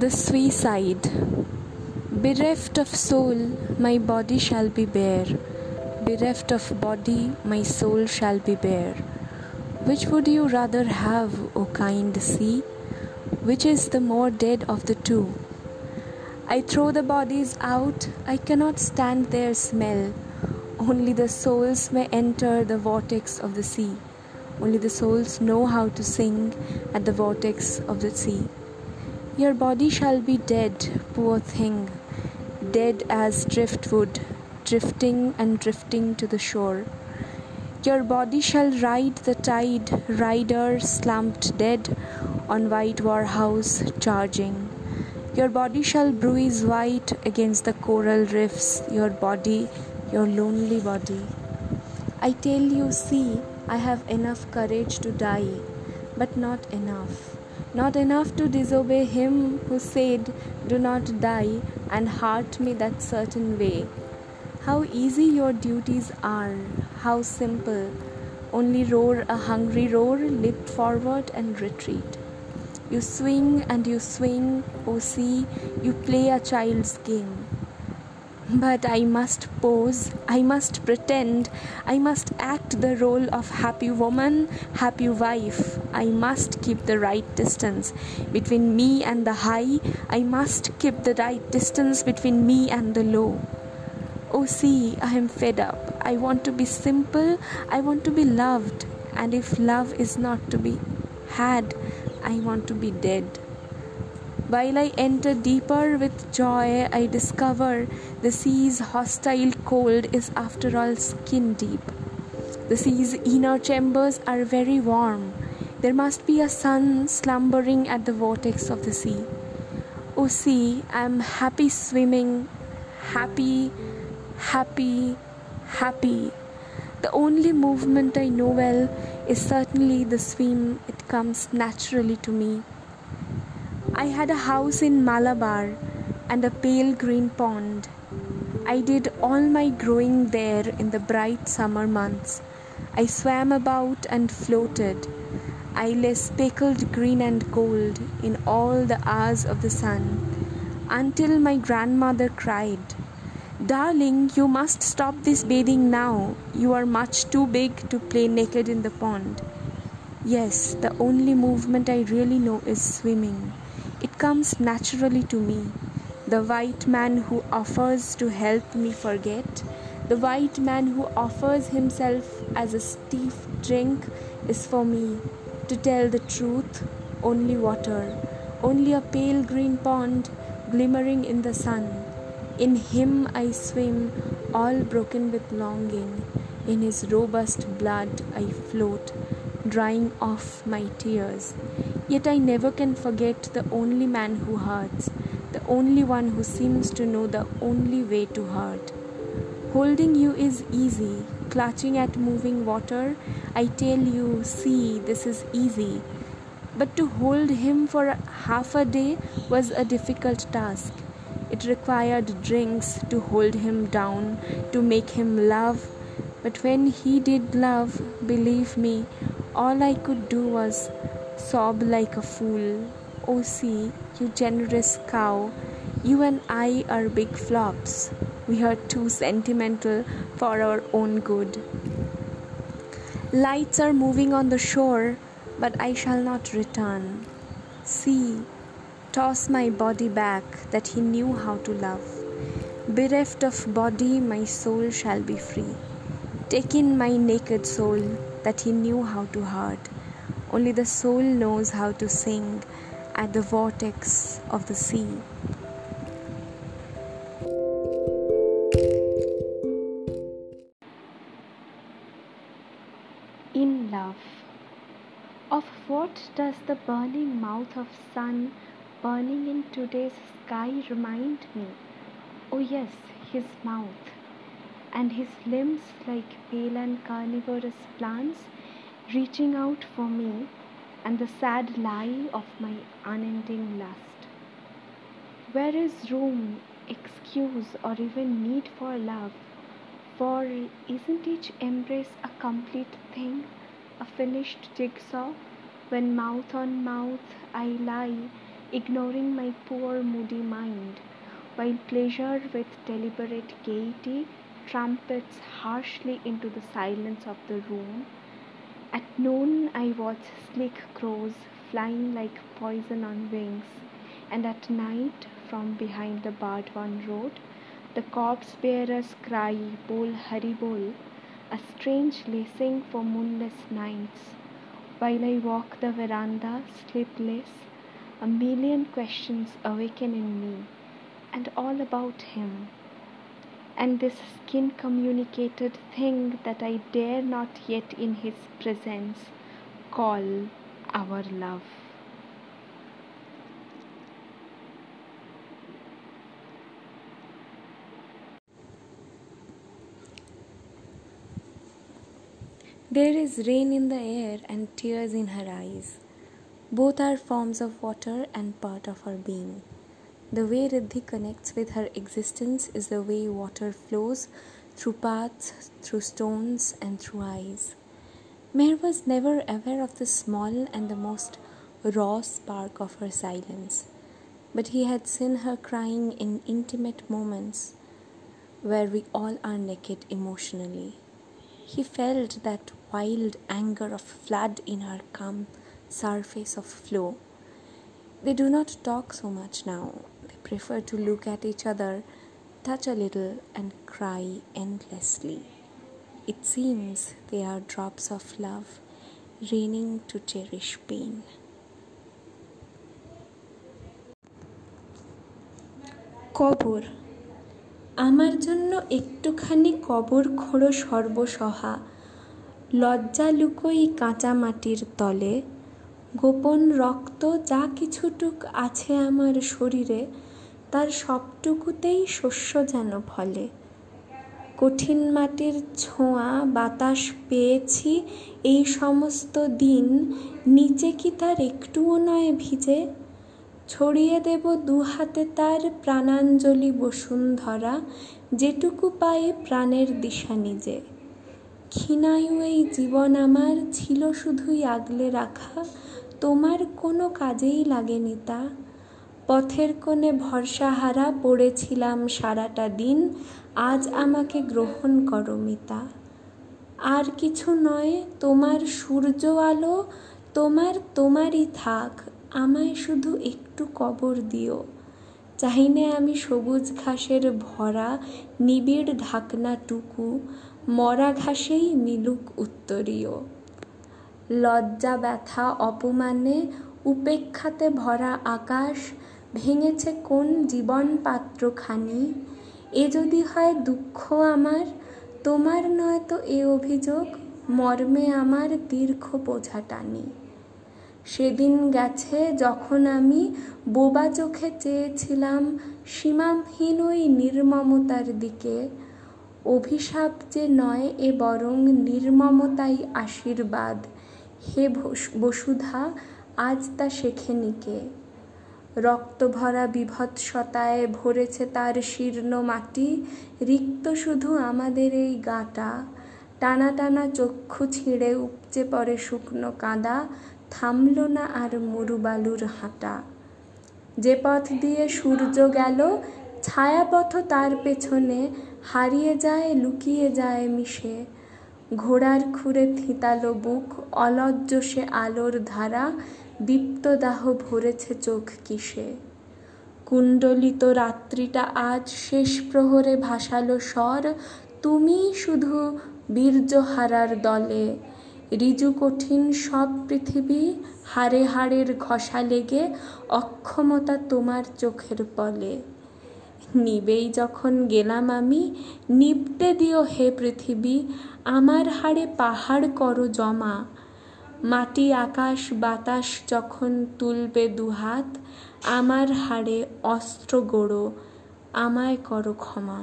The suicide. Bereft of soul, my body shall be bare. Bereft of body, my soul shall be bare. Which would you rather have, O kind sea? Which is the more dead of the two? I throw the bodies out, I cannot stand their smell. Only the souls may enter the vortex of the sea. Only the souls know how to sing at the vortex of the sea. Your body shall be dead, poor thing, dead as driftwood, drifting and drifting to the shore. Your body shall ride the tide, rider slumped dead on white warehouse charging. Your body shall bruise white against the coral reefs, your body, your lonely body. I tell you, sea, I have enough courage to die, but not enough. Not enough to disobey him who said, Do not die, and heart me that certain way. How easy your duties are, how simple. Only roar a hungry roar, leap forward and retreat. You swing and you swing, oh sea, you play a child's game. But I must pose, I must pretend, I must act the role of happy woman, happy wife. I must keep the right distance between me and the high, I must keep the right distance between me and the low. Oh, sea, I am fed up. I want to be simple, I want to be loved, and if love is not to be had, I want to be dead. While I enter deeper with joy, I discover the sea's hostile cold is after all skin deep. The sea's inner chambers are very warm. There must be a sun slumbering at the vortex of the sea. Oh, sea, I am happy swimming, happy, happy, happy. The only movement I know well is certainly the swim, it comes naturally to me. I had a house in Malabar and a pale green pond. I did all my growing there in the bright summer months. I swam about and floated. I lay speckled green and gold in all the hours of the sun until my grandmother cried, Darling, you must stop this bathing now. You are much too big to play naked in the pond. Yes, the only movement I really know is swimming. It comes naturally to me. The white man who offers to help me forget, the white man who offers himself as a stiff drink is for me. To tell the truth, only water, only a pale green pond glimmering in the sun. In him I swim, all broken with longing. In his robust blood I float, drying off my tears. Yet I never can forget the only man who hurts, the only one who seems to know the only way to hurt. Holding you is easy, clutching at moving water, I tell you, sea, this is easy. But to hold him for half a day was a difficult task. It required drinks to hold him down, to make him love. But when he did love, believe me, all I could do was sob like a fool. Oh, sea, you generous cow, you and I are big flops. We are too sentimental for our own good. Lights are moving on the shore, but I shall not return. Sea, toss my body back that he knew how to love. Bereft of body, my soul shall be free. Take in my naked soul that he knew how to hurt. Only the soul knows how to sing at the vortex of the sea. In love. Of what does the burning mouth of sun burning in today's sky remind me? Oh, yes, his mouth, and his limbs like pale and carnivorous plants reaching out for me, and the sad lie of my unending lust. Where is room, excuse, or even need for love? For isn't each embrace a complete thing, a finished jigsaw? When mouth on mouth I lie, ignoring my poor moody mind, while pleasure with deliberate gaiety trumpets harshly into the silence of the room. At noon, I watch sleek crows flying like poison on wings, and at night, from behind the Bardwan road, the corpse bearers cry Bol Hari Bol, a strange lacing for moonless nights. While I walk the veranda, sleepless, a million questions awaken in me, and all about him. And this skin communicated thing that I dare not yet in his presence call our love. There is rain in the air and tears in her eyes. Both are forms of water and part of her being. The way Riddhi connects with her existence is the way water flows through paths, through stones, and through eyes. Meher was never aware of the small and the most raw spark of her silence, but he had seen her crying in intimate moments where we all are naked emotionally. He felt that wild anger of flood in her calm surface of flow. They do not talk so much now. Prefer to look at each other, touch a little, and cry endlessly. It seems they are drops of love raining to cherish pain. কবর আমার জন্য একটুখানি কবর খোড়ো সর্বসহা লজ্জা লুকোই কাঁচা মাটির তলে গোপন রক্ত যা কিছুটুক আছে আমার শরীরে তার সবটুকুতেই শস্য যেন ফলে। কঠিন মাটির ছোঁয়া, বাতাস পেয়েছি এই সমস্ত দিন। নিচে কি তার একটুও নয় ভিজে? ছড়িয়ে দেব দু হাতে তার প্রাণাঞ্জলি বসুন্ধরা, যেটুকু পায়ে প্রাণের দিশা নিজে। ক্ষীণায়ু এই জীবন আমার ছিল শুধুই আগলে রাখা, তোমার কোনো কাজেই লাগেনি তা। পথের কোণে ভরসাহারা পড়েছিলাম সারাটা দিন, আজ আমাকে গ্রহণ করো মিতা। আর কিছু নয়, তোমার সূর্য আলো, তোমার তোমারই থাক, আমায় শুধু একটু কবর দিও। চাহিনে আমি সবুজ ঘাসের ভরা, নিবিড় ঢাকনাটুকু, মরা ঘাসেই মিলুক উত্তরীয়। লজ্জা, ব্যথা, অপমানে, উপেক্ষাতে ভরা আকাশ ভেঙেছে কোন জীবন পাত্রখানি এ যদি হয় দুঃখ আমার, তোমার নয় তো এ অভিযোগ, মর্মে আমার দীর্ঘ বোঝা টানি। সেদিন গেছে যখন আমি বোবা চোখে চেয়েছিলাম সীমাহীন ওই নির্মমতার দিকে। অভিশাপ যে নয় এ বরং নির্মমতাই আশীর্বাদ। হে বসুধা, আজ তা শেখেনিকে রক্তভরা বিভৎসতায় ভরেছে তার শীর্ণ মাটি। রিক্ত শুধু আমাদের এই গাটা। টানা টানা চক্ষু ছিঁড়ে উপচে পড়ে শুকনো কাদা। থামল না আর মরুবালুর হাঁটা। যে পথ দিয়ে সূর্য গেল, ছায়াপথ তার পেছনে। হারিয়ে যায়, লুকিয়ে যায় মিশে। ঘোড়ার খুঁড়ে থিতালো বুক, অলজ্জ সে আলোর ধারা। দীপ্তদাহ ভরেছে চোখ কিসে। কুণ্ডলিত রাত্রিটা আজ শেষ প্রহরে ভাসালো স্বর, তুমি শুধু বীর্যহারার দলে। ঋজু কঠিন সব পৃথিবী হাড়ে হাড়ের ঘষা লেগে অক্ষমতা তোমার চোখের পলে। নিবেই যখন গেলাম আমি নিবতে দিও হে পৃথিবী, আমার হাড়ে পাহাড় করো জমা। মাটি আকাশ বাতাস যখন তুলবে দুহাত আমার হাড়ে অস্ত্র গোড়ো আমায় করো ক্ষমা।